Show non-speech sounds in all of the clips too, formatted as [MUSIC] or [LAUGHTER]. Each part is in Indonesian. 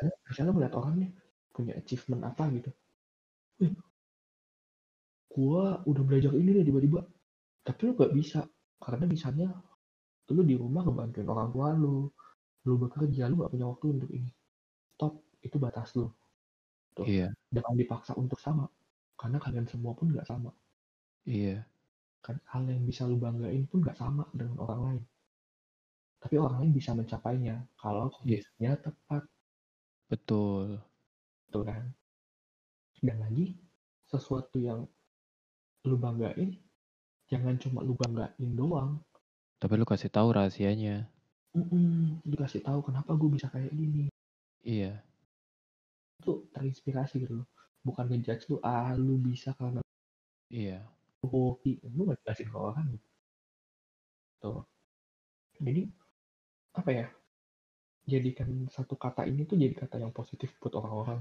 misalnya misalnya melihat orang nih punya achievement apa gitu. Wih gua udah belajar ini nih tiba-tiba. Tapi lu gak bisa karena misalnya lu di rumah ngebantuin orang tua lu lu bekerja lu gak punya waktu untuk ini. Stop itu batas lu. Tuh Iya. jangan dipaksa untuk sama karena kalian semua pun gak sama. Iya. kan hal yang bisa lu banggain pun gak sama dengan orang lain. Tapi orang lain bisa mencapainya kalau Iya. kondisinya tepat Betul. Betul kan? Dan lagi, sesuatu yang lu banggain, jangan cuma lu banggain doang. Tapi lu kasih tahu rahasianya. Mm-mm, lu kasih tahu kenapa gue bisa kayak gini. Iya. Itu terinspirasi gitu loh. Bukan ngejudge lu, ah lu bisa karena Iya. lu hoki. Lu gak jelasin ke orang. Tuh. Jadi, apa ya, jadikan satu kata ini tuh jadi kata yang positif buat orang-orang.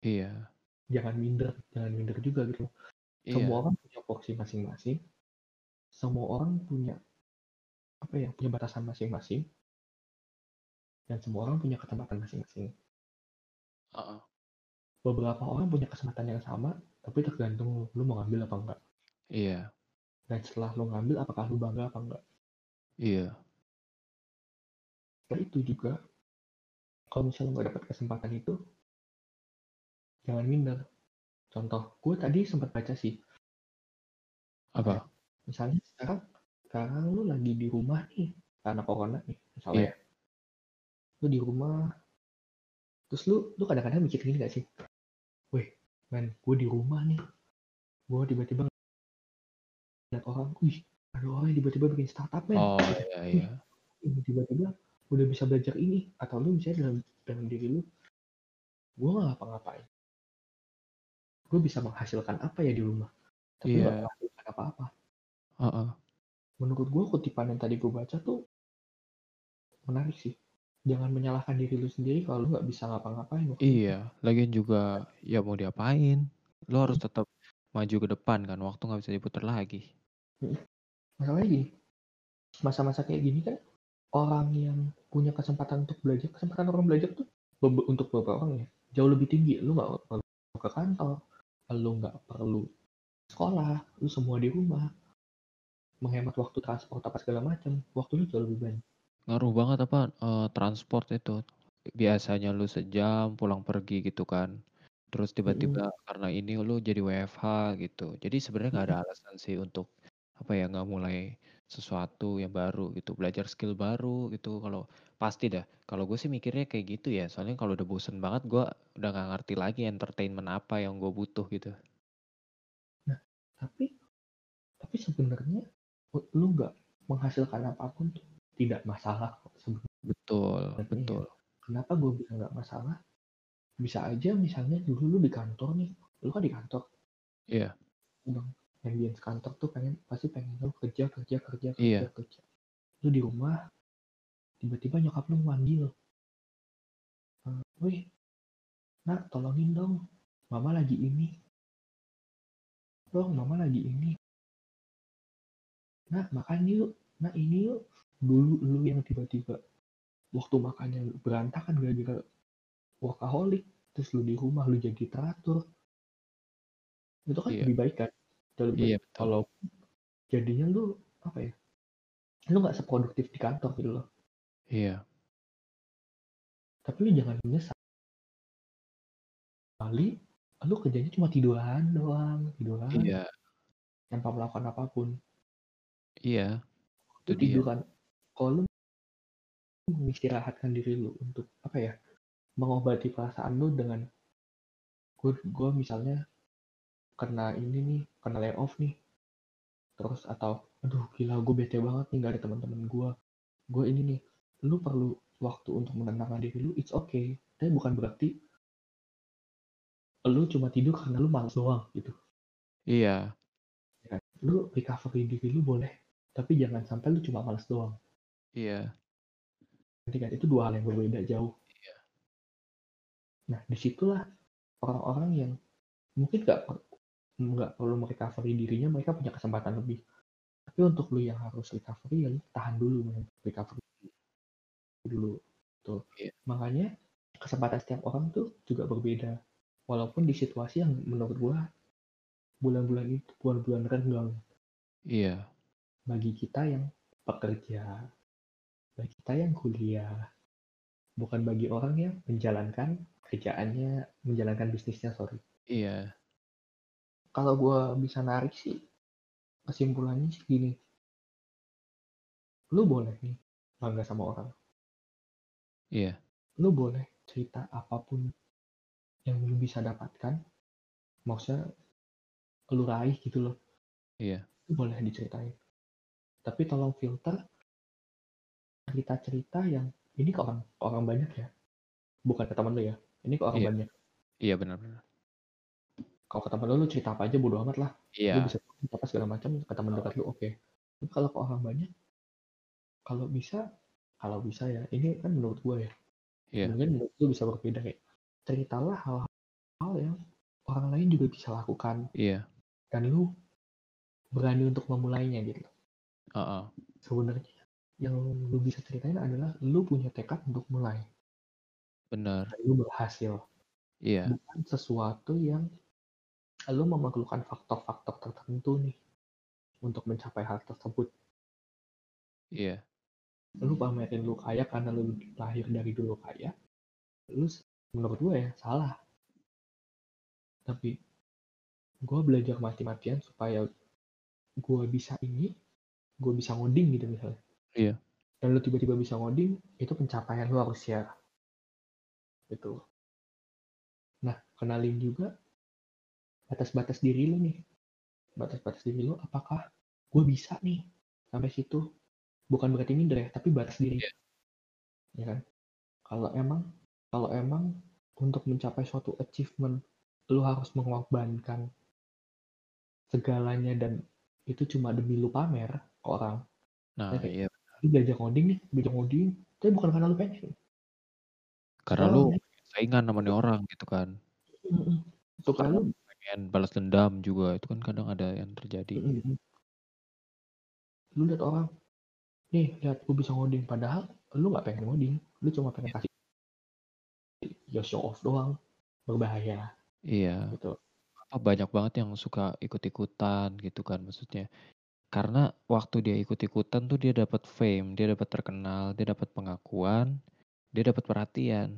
Iya. Jangan minder, jangan minder juga gitu. Iya. Semua orang punya porsi masing-masing. Semua orang punya apa ya, punya batasan masing-masing. Dan semua orang punya kesempatan masing-masing. Heeh. Beberapa orang punya kesempatan yang sama, tapi tergantung lu, lu mau ngambil apa enggak. Iya. Dan setelah lu ngambil, apakah lu bangga apa enggak. Iya. Setelah itu juga, kalau misalnya nggak dapat kesempatan itu, jangan minder. Contoh, gue tadi sempat baca sih, Apa? misalnya sekarang, sekarang lu lagi di rumah nih, karena corona nih, misalnya. Iya. Lu di rumah, terus lu, lu kadang-kadang mikir gini gak sih? Weh, men, gue di rumah nih, gue tiba-tiba lihat orang, wih, ada orang yang tiba-tiba bikin startup, men. Oh, iya, iya. tiba-tiba udah bisa belajar ini atau lu misalnya dalam dalam diri lu gue nggak ngapa-ngapain gue bisa menghasilkan apa ya di rumah tapi Iya. nggak menghasilkan apa-apa Heeh. menurut gue kutipan yang tadi gue baca tuh menarik sih jangan menyalahkan diri lu sendiri kalau lu nggak bisa ngapa-ngapain. Iya. Lagian juga ya mau diapain? Lu harus tetap maju ke depan kan. Waktu nggak bisa diputar lagi. masalahnya gini masa-masa kayak gini kan orang yang punya kesempatan untuk belajar kesempatan orang belajar tuh be- untuk beberapa orang ya jauh lebih tinggi lu nggak perlu ke kantor lu nggak perlu sekolah lu semua di rumah menghemat waktu transport apa segala macam waktu lu jauh lebih banyak Ngaruh banget apa eh, transport itu. Biasanya lu sejam pulang pergi gitu kan. Terus tiba-tiba karena ini lu jadi WFH gitu. Jadi sebenarnya nggak ada alasan sih untuk apa ya nggak mulai sesuatu yang baru gitu, belajar skill baru gitu. Kalau pasti dah. Kalau gue sih mikirnya kayak gitu ya. Soalnya kalau udah bosen banget gue udah nggak ngerti lagi entertainment apa yang gue butuh gitu. tapi tapi sebenarnya lu nggak menghasilkan apa pun tuh tidak masalah sebenarnya Betul, Iya. betul. kenapa gue bilang nggak masalah bisa aja misalnya dulu lu di kantor nih lu kan di kantor Iya. bang ambience kantor tuh pengen pasti pengen lu kerja kerja kerja kerja Iya. kerja. Lu di rumah tiba-tiba nyokap lu manggil. Eh, wih nak tolongin dong. Mama lagi ini. Dong mama lagi ini. Nak makan yuk. Nak ini yuk. Dulu lu yang tiba-tiba waktu makannya berantakan gara-gara workaholic terus lu di rumah lu jadi teratur. Itu kan Iya. lebih baik kan Lebih Iya, betul. kalau jadinya lu apa ya lu nggak seproduktif di kantor gitu loh Iya. tapi lu jangan menyesal kali lu kerjanya cuma tiduran doang tiduran Iya. tanpa melakukan apa pun Iya. lu Itu tiduran kalau lu mengistirahatkan diri lu untuk apa ya mengobati perasaan lu dengan gue gue misalnya kena ini nih kena layoff nih terus atau aduh gila gue bete banget nih gak ada teman-teman gue gue ini nih lu perlu waktu untuk menenangkan diri lu it's okay tapi bukan berarti lu cuma tidur karena lu malas doang gitu Iya. ya kan? lu recovery diri lu boleh tapi jangan sampai lu cuma malas doang Iya. Nanti kan itu dua hal yang berbeda jauh. Iya. Nah di situlah orang-orang yang mungkin per- nggak perlu merecovery dirinya, mereka punya kesempatan lebih. Tapi untuk lu yang harus recovery, ya lu tahan dulu, men. recovery dulu. Tuh. Iya. Makanya kesempatan setiap orang tuh juga berbeda. Walaupun di situasi yang menurut gua bulan-bulan itu bulan-bulan renggang. Iya. Bagi kita yang pekerja, bagi kita yang kuliah, bukan bagi orang yang menjalankan kerjaannya, menjalankan bisnisnya, sorry. Iya. Kalau gua bisa narik sih, kesimpulannya sih gini. Lu boleh nih bangga sama orang. Iya. Lu boleh cerita apa pun yang lu bisa dapatkan. Maksudnya lu raih gitu loh. Iya. Itu boleh diceritain. Tapi tolong filter cerita-cerita yang ini ke orang orang banyak ya. Bukan ke teman lu ya. Ini ke orang Iya. banyak. Iya benar-benar. Kalau ke teman lu, lu cerita apa aja bodo amat lah. Lu Iya. bisa apa segala macam ke teman dekat lu oke. Tapi kalau ke orang banyak kalau bisa kalau bisa ya ini kan menurut gue ya Iya. mungkin menurut lu bisa berbeda kayak ceritalah hal-hal yang orang lain juga bisa lakukan Iya. dan lu berani untuk memulainya gitu Heeh. sebenarnya yang lu bisa ceritain adalah lu punya tekad untuk mulai Benar. dan lu berhasil Iya. bukan sesuatu yang lu memerlukan faktor-faktor tertentu nih untuk mencapai hal tersebut. Iya. lu pamerin lu kaya karena lu lahir dari dulu kaya lu menurut gue ya salah. Tapi gue belajar mati-matian supaya gue bisa ini gue bisa ngoding gitu misalnya. Iya. dan lu tiba-tiba bisa ngoding itu pencapaian lu harus share gitu nah kenalin juga batas-batas diri lu nih batas-batas diri lu apakah gue bisa nih sampai situ bukan berarti minder ya tapi batas diri Iya. ya kan kalau emang kalau emang untuk mencapai suatu achievement lu harus mengorbankan segalanya dan itu cuma demi lu pamer ke orang Nah, Oke. iya. lu belajar ngoding nih belajar ngoding tapi bukan karena lu pengen Karena Oh, lu iya. saingan sama nih orang gitu kan. Suka Karena lu pengen balas dendam juga itu kan kadang ada yang terjadi. Lu lihat orang nih lihat gue bisa ngoding padahal lu nggak pengen ngoding lu cuma pengen kasih ya show off doang berbahaya Iya. gitu Apa banyak banget yang suka ikut-ikutan gitu kan maksudnya. Karena waktu dia ikut-ikutan tuh dia dapat fame, dia dapat terkenal, dia dapat pengakuan, dia dapat perhatian.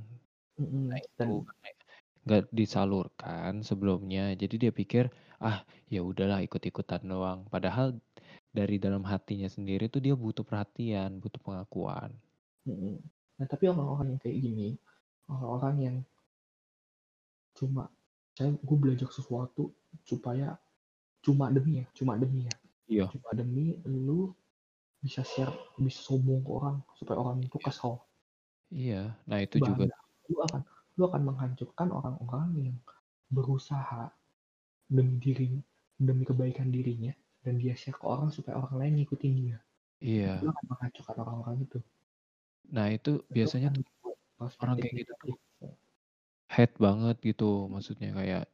Mm-mm. Nah dan itu karena nggak disalurkan sebelumnya, jadi dia pikir ah ya udahlah ikut-ikutan doang. Padahal dari dalam hatinya sendiri tuh dia butuh perhatian, butuh pengakuan. mm-mm. nah tapi orang-orang yang kayak gini orang-orang yang cuma saya gue belajar sesuatu supaya cuma demi ya cuma demi ya Iya. cuma demi lu bisa share bisa sombong ke orang supaya orang itu kesel Iya. Nah itu juga bangga lu akan lu akan menghancurkan orang-orang yang berusaha demi diri demi kebaikan dirinya dan dia share ke orang supaya orang lain ngikutin dia. Iya. lu akan menghancurkan orang-orang itu. Nah itu biasanya tuh orang kayak gitu tuh hate banget gitu, maksudnya kayak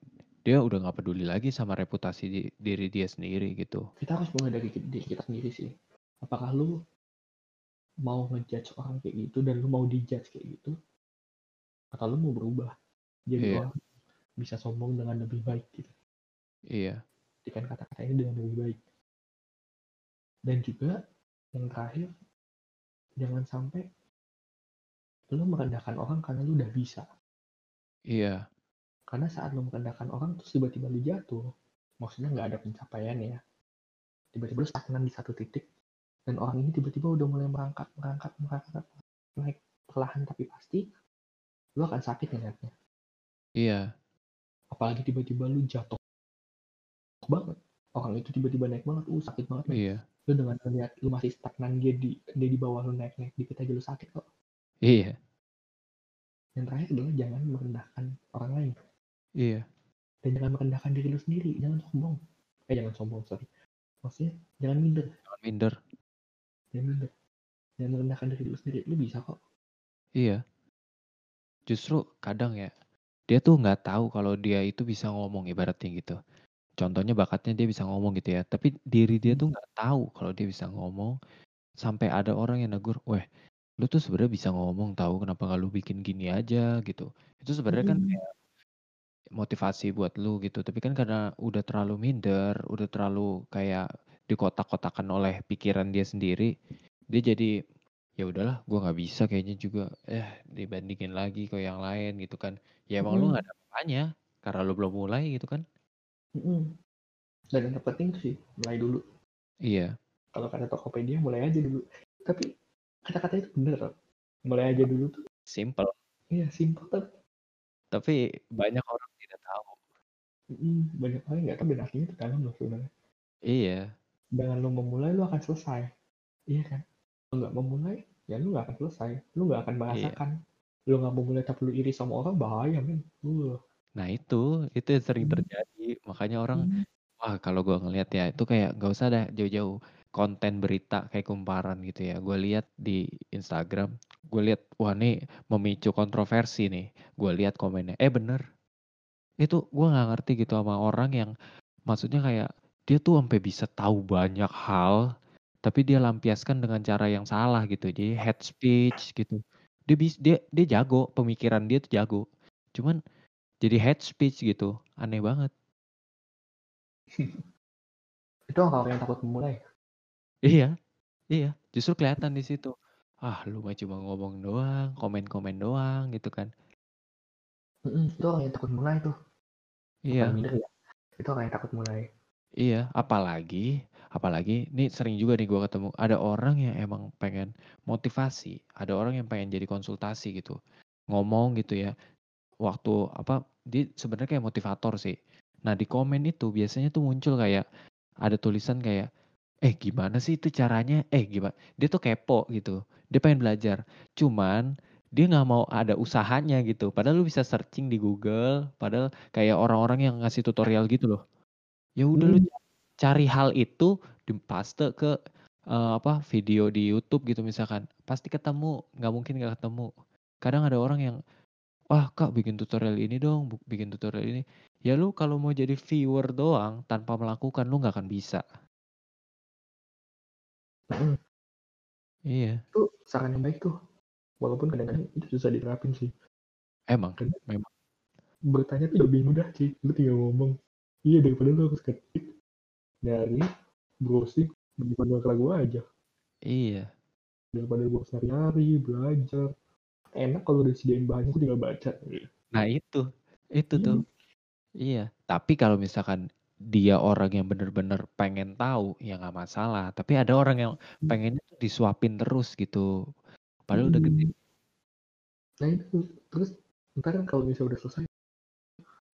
dia udah nggak peduli lagi sama reputasi di- diri dia sendiri gitu. kita harus mulai dari diri kita sendiri sih. Apakah lu mau ngejudge orang kayak gitu dan lu mau dijudge kayak gitu atau lu mau berubah jadi Iya. orang bisa sombong dengan lebih baik gitu Iya. Buktikan kata-kata ini dengan lebih baik dan juga yang terakhir jangan sampai lu merendahkan orang karena lu udah bisa Iya. karena saat lu merendahkan orang terus tiba-tiba lu jatuh maksudnya nggak ada pencapaian ya tiba-tiba lu stagnan di satu titik dan orang ini tiba-tiba udah mulai merangkak merangkak merangkak naik perlahan tapi pasti lu akan sakit ngeliatnya Iya. apalagi tiba-tiba lu jatuh banget orang itu tiba-tiba naik banget uh sakit banget. Iya. lu dengan melihat lu masih stagnan dia di dia di bawah lu naik naik dikit aja lu sakit kok Iya. yang terakhir adalah jangan merendahkan orang lain Iya. dan jangan merendahkan diri lu sendiri jangan sombong eh jangan sombong sorry maksudnya jangan minder Jangan minder. jangan minder jangan merendahkan diri lu sendiri lu bisa kok Iya. Justru kadang ya, dia tuh nggak tahu kalau dia itu bisa ngomong ibaratnya gitu. Contohnya bakatnya dia bisa ngomong gitu ya, tapi diri dia tuh nggak tahu kalau dia bisa ngomong. Sampai ada orang yang negur, weh lu tuh sebenarnya bisa ngomong tahu kenapa nggak lu bikin gini aja gitu. Itu sebenarnya kan kayak motivasi buat lu gitu, tapi kan karena udah terlalu minder, udah terlalu kayak dikotak-kotakan oleh pikiran dia sendiri, dia jadi ya udahlah gua nggak bisa kayaknya juga eh dibandingin lagi ke yang lain gitu kan. Ya emang lu nggak ada apa-apanya karena lu belum mulai gitu kan. Mhm. Dan yang terpenting sih, mulai dulu. Iya. Kalau kata Tokopedia mulai aja dulu. Tapi kata-kata itu bener. Mulai aja dulu tuh. Simple. Iya, simple tapi Tapi banyak orang tidak tahu. Mhm, banyak orang nggak tahu dan itu dalam loh sebenarnya. Iya. Dengan lu memulai lu akan selesai. Iya kan? Lu nggak memulai, ya lu nggak akan selesai. Lu nggak akan Iya. merasakan. Lu nggak memulai tapi lu iri sama orang bahaya men. Uh. Nah itu, itu yang sering Mhm. terjadi. Makanya orang, Mhm. wah kalau gua ngelihat ya itu kayak nggak usah dah jauh-jauh konten berita kayak kumparan gitu ya. Gua lihat di Instagram, gua lihat wah nih memicu kontroversi nih. Gua lihat komennya, eh bener. Itu gua nggak ngerti gitu sama orang yang maksudnya kayak dia tuh sampai bisa tahu banyak hal, tapi dia lampiaskan dengan cara yang salah gitu. Jadi hate speech gitu. Dia bis dia dia jago, pemikiran dia tuh jago. Cuman jadi hate speech gitu, aneh banget. Itu orang yang takut memulai. Iya, iya, justru kelihatan di situ. Ah, lu mah cuma ngomong doang, komen-komen doang gitu kan. Itu orang yang takut mulai tuh. Iya. minder ya. Itu orang yang takut mulai. Iya, apalagi apalagi ini sering juga nih gua ketemu, ada orang yang emang pengen motivasi, ada orang yang pengen jadi konsultasi gitu. Ngomong gitu ya, waktu apa, dia sebenarnya kayak motivator sih. Nah di komen itu biasanya tuh muncul kayak ada tulisan kayak, "Eh gimana sih itu caranya? Eh gimana?" Dia tuh kepo gitu, dia pengen belajar. Cuman dia nggak mau ada usahanya gitu. Padahal lu bisa searching di Google, padahal kayak orang-orang yang ngasih tutorial gitu loh. Ya udah lu Mhm. Cari hal itu, dipaste ke eee, apa, video di YouTube gitu misalkan, pasti ketemu, nggak mungkin nggak ketemu. Kadang ada orang yang, "Wah Kak bikin tutorial ini dong, bikin tutorial ini." Ya lu kalau mau jadi viewer doang tanpa melakukan, lu nggak akan bisa. Iya. Itu saran yang baik tuh. Walaupun kadang-kadang itu susah diterapin sih. Emang, Karena memang. bertanya tuh lebih mudah sih. Lu tinggal ngomong. Iya daripada lu harus ketik, nyari, browsing, ke lagu aja. Iya. Daripada gua nyari-nyari, belajar. Enak kalau udah disediain bahannya gua tinggal baca. Nah itu, itu tuh. Iya. Tapi kalau misalkan dia orang yang bener-bener pengen tahu, ya nggak masalah. Tapi ada orang yang pengennya tuh disuapin terus gitu, padahal udah gede. Nah itu, terus entar kan kalau misalnya udah selesai,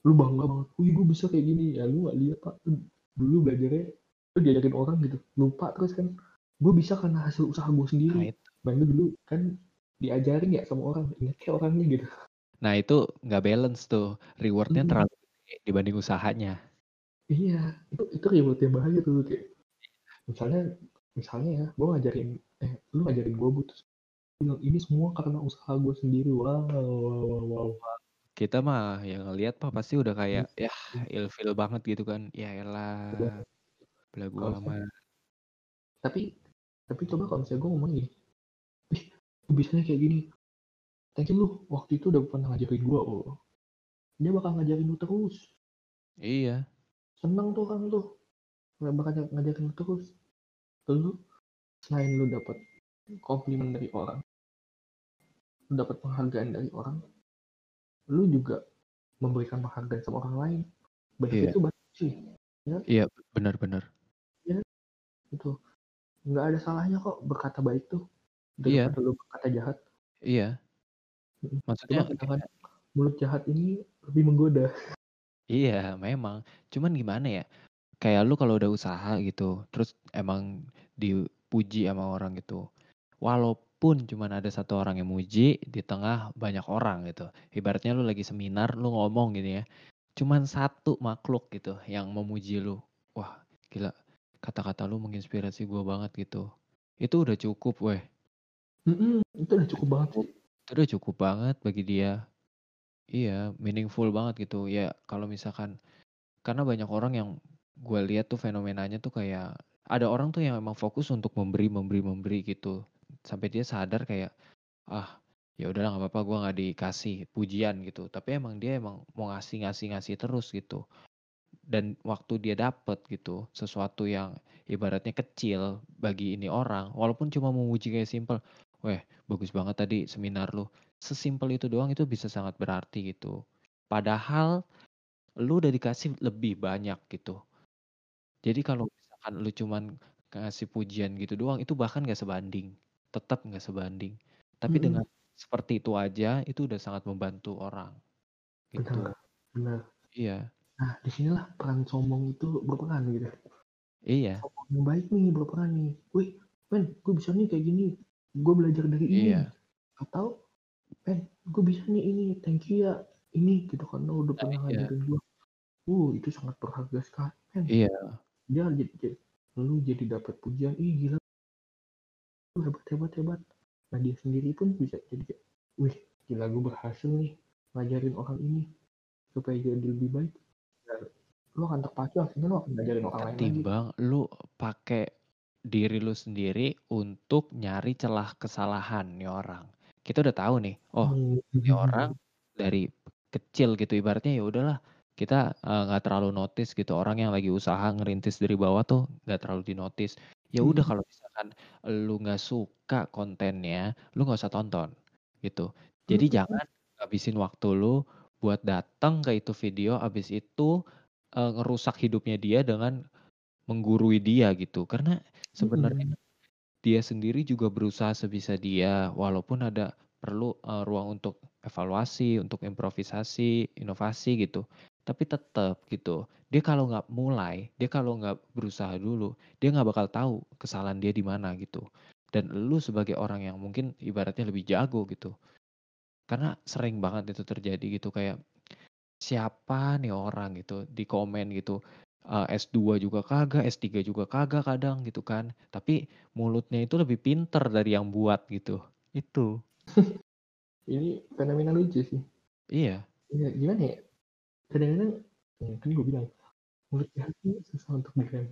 lu bangga banget, "Wih gua bisa kayak gini." Ya lu nggak lihat Pak, dulu belajarnya lu diajarin orang gitu, lupa terus kan. Gua bisa karena hasil usaha gua Nah sendiri. itu. Nah itu dulu kan diajarin ya sama orang, ingetnya orangnya gitu. Nah itu nggak balance tuh, reward-nya Mhm. terlalu dibanding usahanya. Iya, itu itu reward yang bahaya tuh kayak misalnya misalnya ya, gua ngajarin eh lu ngajarin gua Bu, terus bilang, "Ini semua karena usaha gua sendiri." Wow wow wow wow. Kita mah yang ngelihat mah pasti udah kayak, Mhm. yah ilfil banget gitu kan, "Ya elah, Udah. belagu amat." tapi tapi coba kalau misalnya gua ngomong gini, "Ih, bisanya kayak gini. Thank you lu waktu itu udah pernah ngajarin gua." Oh, dia bakal ngajarin lu terus. Iya. Seneng tuh orang tuh, nggak bakal ngajarin lu terus. Lu selain lu dapat komplimen dari orang, lu dapat penghargaan dari orang, lu juga memberikan penghargaan sama orang lain. Benefit Iya. itu banyak sih, ya. Iya, bener bener. Iya, itu. Nggak ada salahnya kok berkata baik tuh, Iya. daripada lu berkata jahat. Iya. Mhm, Maksudnya cuma kan kayak mulut jahat ini lebih menggoda. [LAUGHS] Iya memang, cuman gimana ya, kayak lu kalau udah usaha gitu, terus emang dipuji sama orang gitu, walaupun cuman ada satu orang yang muji di tengah banyak orang gitu, ibaratnya lu lagi seminar, lu ngomong gitu ya, cuman satu makhluk gitu yang memuji lu, wah gila, kata-kata lu menginspirasi gua banget gitu, itu udah cukup weh. Mhm, itu udah cukup banget. Itu udah cukup banget bagi dia. Iya, meaningful banget gitu. Ya kalau misalkan karena banyak orang yang gua lihat tuh fenomenanya tuh kayak ada orang tuh yang emang fokus untuk memberi memberi memberi gitu, sampai dia sadar kayak, "Ah, ya udahlah nggak apa-apa gue nggak dikasih pujian," gitu. Tapi emang dia emang mau ngasih ngasih ngasih terus gitu. Dan waktu dia dapet gitu, sesuatu yang ibaratnya kecil bagi ini orang, walaupun cuma memuji kayak simpel, "Weh, bagus banget tadi seminar lu." Sesimpel itu doang itu bisa sangat berarti gitu. Padahal lu udah dikasih lebih banyak gitu. Jadi kalau misalkan lu cuman ngasih pujian gitu doang, itu bahkan nggak sebanding, tetap nggak sebanding. Tapi Mhm. dengan seperti itu aja, itu udah sangat membantu orang, gitu. Benar benar. Iya. Nah, di sinilah peran sombong itu berperan gitu. Iya. Sombong yang baik nih berperan nih, "Wih, men, gue bisa nih kayak gini, gue belajar dari ini." Iya. Atau, "Men, gue bisa nih ini, thank you ya, ini," gitu kan, "lu udah Nah, pernah iya. ngajarin gue." Uh, itu sangat berharga sekali, men. Iya. Dia jadi jadi lu jadi dapat pujian, "Ih, gila hebat hebat hebat." Nah, dia sendiri pun bisa jadi kayak, "Wih, gila gue berhasil nih ngajarin orang ini supaya jadi lebih baik." Lu akan terpacu akhirnya lu akan ngajarin orang lain lagi. Ketimbang lu pakai diri lu sendiri untuk nyari celah kesalahan nih orang. Kita udah tahu nih, oh, ini orang dari kecil gitu ibaratnya ya udahlah kita nggak uh, terlalu notice gitu orang yang lagi usaha ngerintis dari bawah tuh nggak terlalu di notice ya udah Mhm. kalau misalkan lu nggak suka kontennya lu nggak usah tonton gitu jadi Mhm. jangan habisin waktu lu buat datang ke itu video abis itu uh, ngerusak hidupnya dia dengan menggurui dia gitu karena sebenarnya Mhm. dia sendiri juga berusaha sebisa dia walaupun ada perlu ruang untuk evaluasi untuk improvisasi inovasi gitu tapi tetap gitu dia kalau nggak mulai dia kalau nggak berusaha dulu dia nggak bakal tahu kesalahan dia di mana gitu. Dan lu sebagai orang yang mungkin ibaratnya lebih jago gitu karena sering banget itu terjadi gitu kayak siapa nih orang gitu di komen gitu uh, S2 juga kagak S3 juga kagak kadang gitu kan. Tapi mulutnya itu lebih pinter dari yang buat gitu. Itu. [LAUGHS] Ini fenomena lucu sih. iya. Ya, gimana ya? Kadang-kadang ya kan gue bilang mulut jahat tuh susah untuk direm.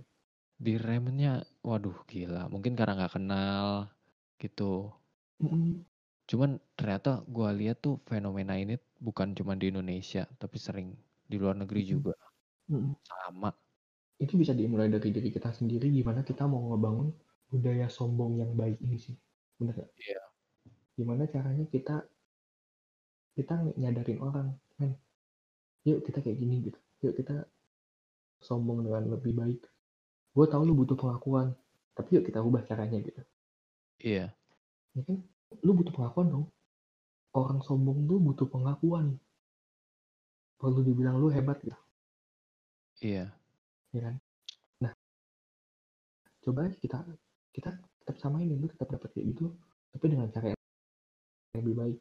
diremnya waduh gila mungkin karena nggak kenal gitu Mhm. cuman ternyata gua lihat tuh fenomena ini bukan cuma di Indonesia tapi sering di luar negeri Mhm. juga Mhm. sama Itu bisa dimulai dari diri kita sendiri gimana kita mau ngebangun budaya sombong yang baik ini sih. Bener gak? iya Gimana caranya kita kita nyadarin orang, yuk kita kayak gini gitu. Yuk kita sombong dengan lebih baik. Gue tahu lu butuh pengakuan, tapi yuk kita ubah caranya gitu. iya Ya kan? Lu butuh pengakuan dong. Orang sombong tuh butuh pengakuan. Perlu dibilang lu hebat gitu. iya ya kan nah coba kita kita tetap samain lu tetap dapat kayak gitu tapi dengan cara yang lebih baik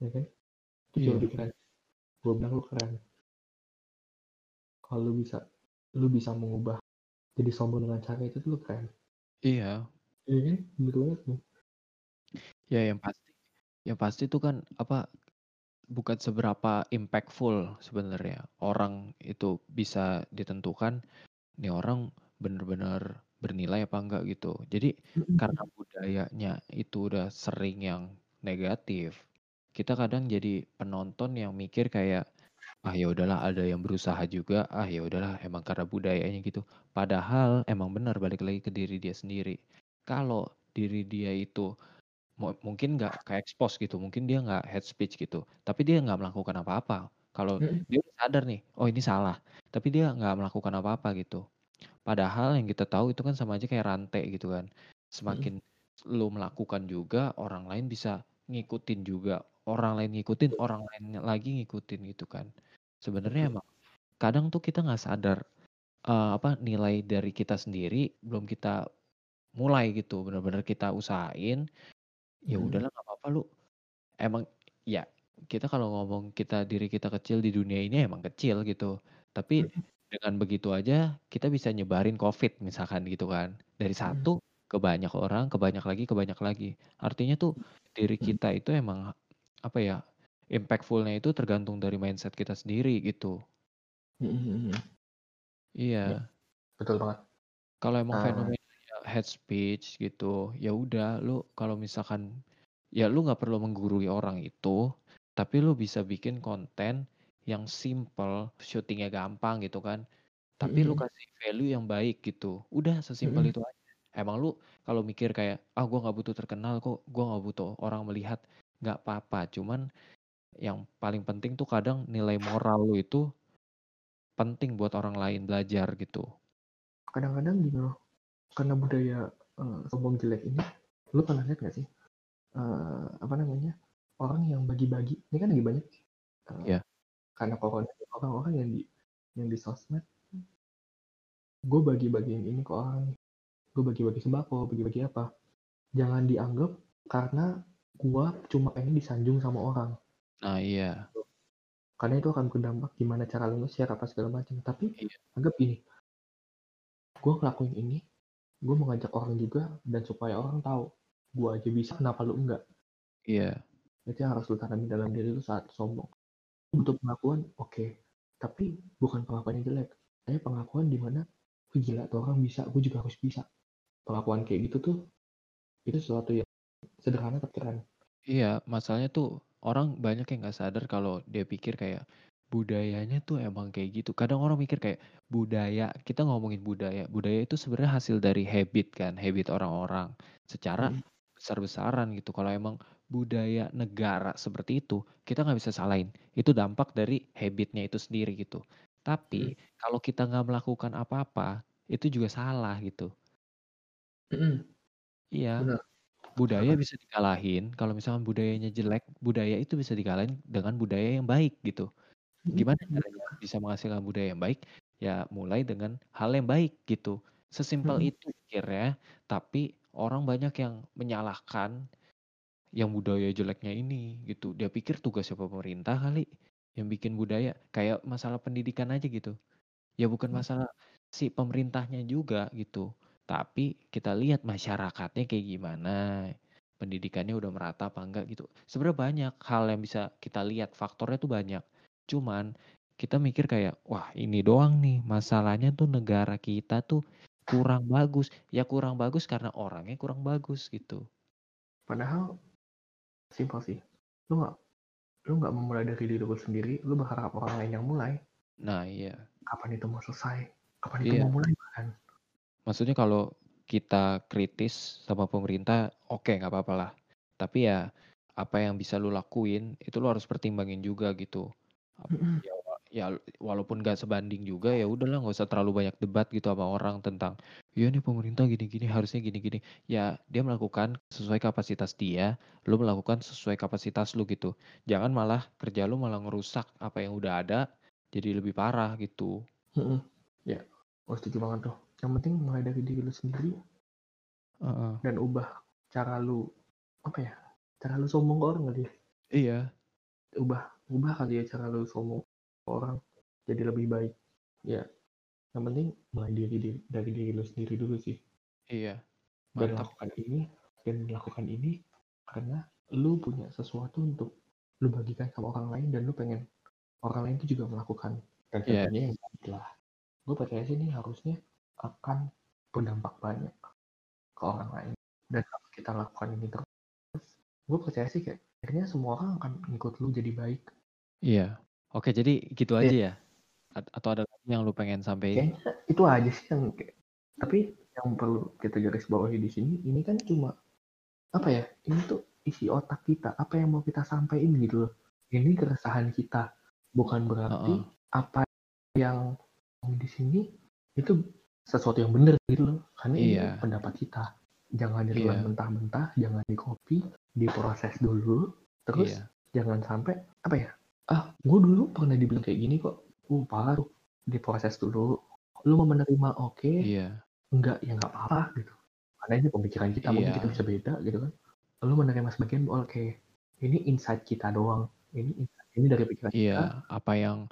ya kan itu jauh Iya. lebih keren gue bilang lu keren. Kalau lu bisa lu bisa mengubah jadi sombong dengan cara itu tuh lu keren. Iya. Iya kan? Betul banget tuh. Ya yang pasti yang pasti tuh kan apa bukan seberapa impactful sebenarnya orang itu bisa ditentukan nih orang bener-bener bernilai apa enggak gitu. Jadi karena budayanya itu udah sering yang negatif kita kadang jadi penonton yang mikir kayak ah ya udahlah ada yang berusaha juga. Ah ya udahlah emang karena budayanya gitu. Padahal emang benar balik lagi ke diri dia sendiri. Kalau diri dia itu mu- mungkin nggak ke expose gitu mungkin dia nggak head speech gitu tapi dia nggak melakukan apa-apa. Kalau dia sadar nih oh ini salah tapi dia nggak melakukan apa-apa gitu. Padahal yang kita tahu itu kan sama aja kayak rantai gitu kan. Semakin lu melakukan juga orang lain bisa ngikutin juga orang lain ngikutin orang lain lagi ngikutin gitu kan. Sebenarnya emang kadang tuh kita nggak sadar eh, apa nilai dari kita sendiri belum kita mulai gitu benar-benar kita usahain ya Mm-mm. udahlah nggak apa-apa lu. Emang ya kita kalau ngomong kita diri kita kecil di dunia ini emang kecil gitu tapi dengan begitu aja kita bisa nyebarin covid misalkan gitu kan. Dari satu ke banyak orang ke banyak lagi ke banyak lagi. Artinya tuh diri kita itu emang apa ya impactfulnya itu tergantung dari mindset kita sendiri gitu Mm-mm. iya betul banget kalau emang Ah. fenomena head speech gitu, ya udah lu kalau misalkan ya lu nggak perlu menggurui orang itu, tapi lu bisa bikin konten yang simple, syutingnya gampang gitu kan, tapi lu Mhm. kasih value yang baik gitu. Udah sesimpel Mhm. itu aja. Emang lu kalau mikir kayak, "Ah, gua nggak butuh terkenal kok, gua nggak butuh orang melihat." Nggak apa-apa, cuman yang paling penting tuh kadang nilai moral lu itu penting buat orang lain belajar gitu. Kadang-kadang gini loh, karena budaya, eee, sombong jelek ini, lu pernah lihat nggak sih, eee, apa namanya, orang yang bagi-bagi ini kan lagi banyak, eee, Iya. karena corona orang-orang yang di yang di sosmed, gue bagi-bagiin ini ke orang gue bagi-bagi sembako, bagi-bagi apa, jangan dianggap karena gua cuma pengen disanjung sama orang. Nah, iya. Karena itu akan berdampak gimana cara lu nge-share apa segala macam. Tapi Iya. anggap gini, gue ngelakuin ini, gue mengajak orang juga dan supaya orang tahu, gue aja bisa, kenapa lu enggak? Iya. Itu yang harus lu tanamin dalam diri lu saat sombong. Untuk pengakuan, oke. Tapi bukan pengakuan yang jelek. Tapi pengakuan di mana, "Wih gila tuh orang bisa, gue juga harus bisa." Pengakuan kayak gitu tuh, itu sesuatu yang sederhana tapi keren. Iya, masalahnya tuh orang banyak yang nggak sadar kalau dia pikir kayak budayanya tuh emang kayak gitu. Kadang orang mikir kayak budaya, kita ngomongin budaya, budaya itu sebenarnya hasil dari habit kan, habit orang-orang secara Mhm. besar-besaran gitu. Kalau emang budaya negara seperti itu, kita nggak bisa salahin. Itu dampak dari habitnya itu sendiri gitu. Tapi Mhm. kalau kita nggak melakukan apa-apa, itu juga salah gitu. Mhm. Iya. Bener. Budaya bisa dikalahin, kalau misalkan budayanya jelek, budaya itu bisa dikalahin dengan budaya yang baik gitu. Mhm, Gimana bener. caranya bisa menghasilkan budaya yang baik? Ya mulai dengan hal yang baik gitu. Sesimpel Mhm. itu pikirnya, tapi orang banyak yang menyalahkan yang budaya jeleknya ini gitu. Dia pikir tugasnya pemerintah kali yang bikin budaya, kayak masalah pendidikan aja gitu. Ya bukan Mhm. masalah si pemerintahnya juga gitu, tapi kita lihat masyarakatnya kayak gimana, pendidikannya udah merata apa enggak gitu. Sebenarnya banyak hal yang bisa kita lihat, faktornya tuh banyak. Cuman kita mikir kayak, "Wah ini doang nih masalahnya tuh negara kita tuh kurang bagus." Ya kurang bagus karena orangnya kurang bagus gitu. Padahal simpel sih, lu nggak lu nggak memulai dari diri lu sendiri, lu berharap orang lain yang mulai. Nah iya. Kapan itu mau selesai? Kapan itu Iya. mau mulai bahkan? Maksudnya kalau kita kritis sama pemerintah, oke nggak apa-apa lah. Tapi ya apa yang bisa lu lakuin, itu lu harus pertimbangin juga gitu. Ya ya walaupun nggak sebanding juga, ya udahlah nggak usah terlalu banyak debat gitu sama orang tentang, "Ya nih pemerintah gini-gini, harusnya gini-gini." Ya dia melakukan sesuai kapasitas dia, lu melakukan sesuai kapasitas lu gitu. Jangan malah kerja lu malah ngerusak apa yang udah ada, jadi lebih parah gitu. Mhm. Ya, gue setuju banget tuh. Yang penting mulai dari diri lu sendiri Heeh. dan ubah cara lu, apa ya, cara lu sombong ke orang kali ya. Iya. Ubah ubah kali ya cara lu sombong ke orang jadi lebih baik. Ya, yang penting mulai diri diri dari diri lu sendiri dulu sih. Iya. Dan Mantap. lakukan ini dan lakukan ini karena lu punya sesuatu untuk lu bagikan sama orang lain dan lu pengen orang lain itu juga melakukan. Dan Iya. tentunya yang lah. Gue percaya sih ini harusnya akan berdampak banyak ke orang lain. Dan kalau kita lakukan ini terus, gue percaya sih kayak akhirnya semua orang akan ngikut lu jadi baik. Iya. Oke, jadi gitu Iya. aja ya? At atau ada lagi yang lu pengen sampein? Kayaknya itu aja sih yang kayak tapi yang perlu kita garis bawahi di sini, ini kan cuma apa ya? Ini tuh isi otak kita, apa yang mau kita sampaikan gitu loh. Ini keresahan kita. Bukan berarti Heeh. apa yang di sini itu sesuatu yang benar gitu loh. Karena ini Iya. pendapat kita. Jangan ditelan Iya. mentah-mentah, jangan di-copy, diproses dulu, terus Iya. jangan sampai apa ya? Ah, gue dulu pernah dibilang kayak gini kok. Uh, parah tuh. Diproses dulu. Lu mau menerima oke, Iya. enggak ya nggak apa-apa gitu. Karena ini pemikiran kita, mungkin Iya. kita bisa beda gitu kan. Lu menerima sebagian oke. Ini insight kita doang. Ini insight ini dari pikiran kita. Iya, apa yang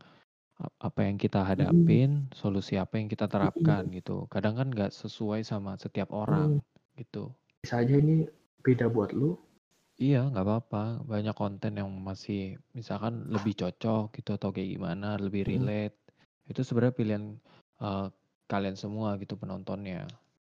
apa yang kita hadapin, solusi apa yang kita terapkan Mhm. gitu. Kadang kan nggak sesuai sama setiap orang Mhm. gitu. Bisa aja ini beda buat lu. Iya, nggak apa-apa. Banyak konten yang masih misalkan lebih cocok gitu atau kayak gimana, lebih relate. Itu sebenarnya pilihan, eee, kalian semua gitu penontonnya.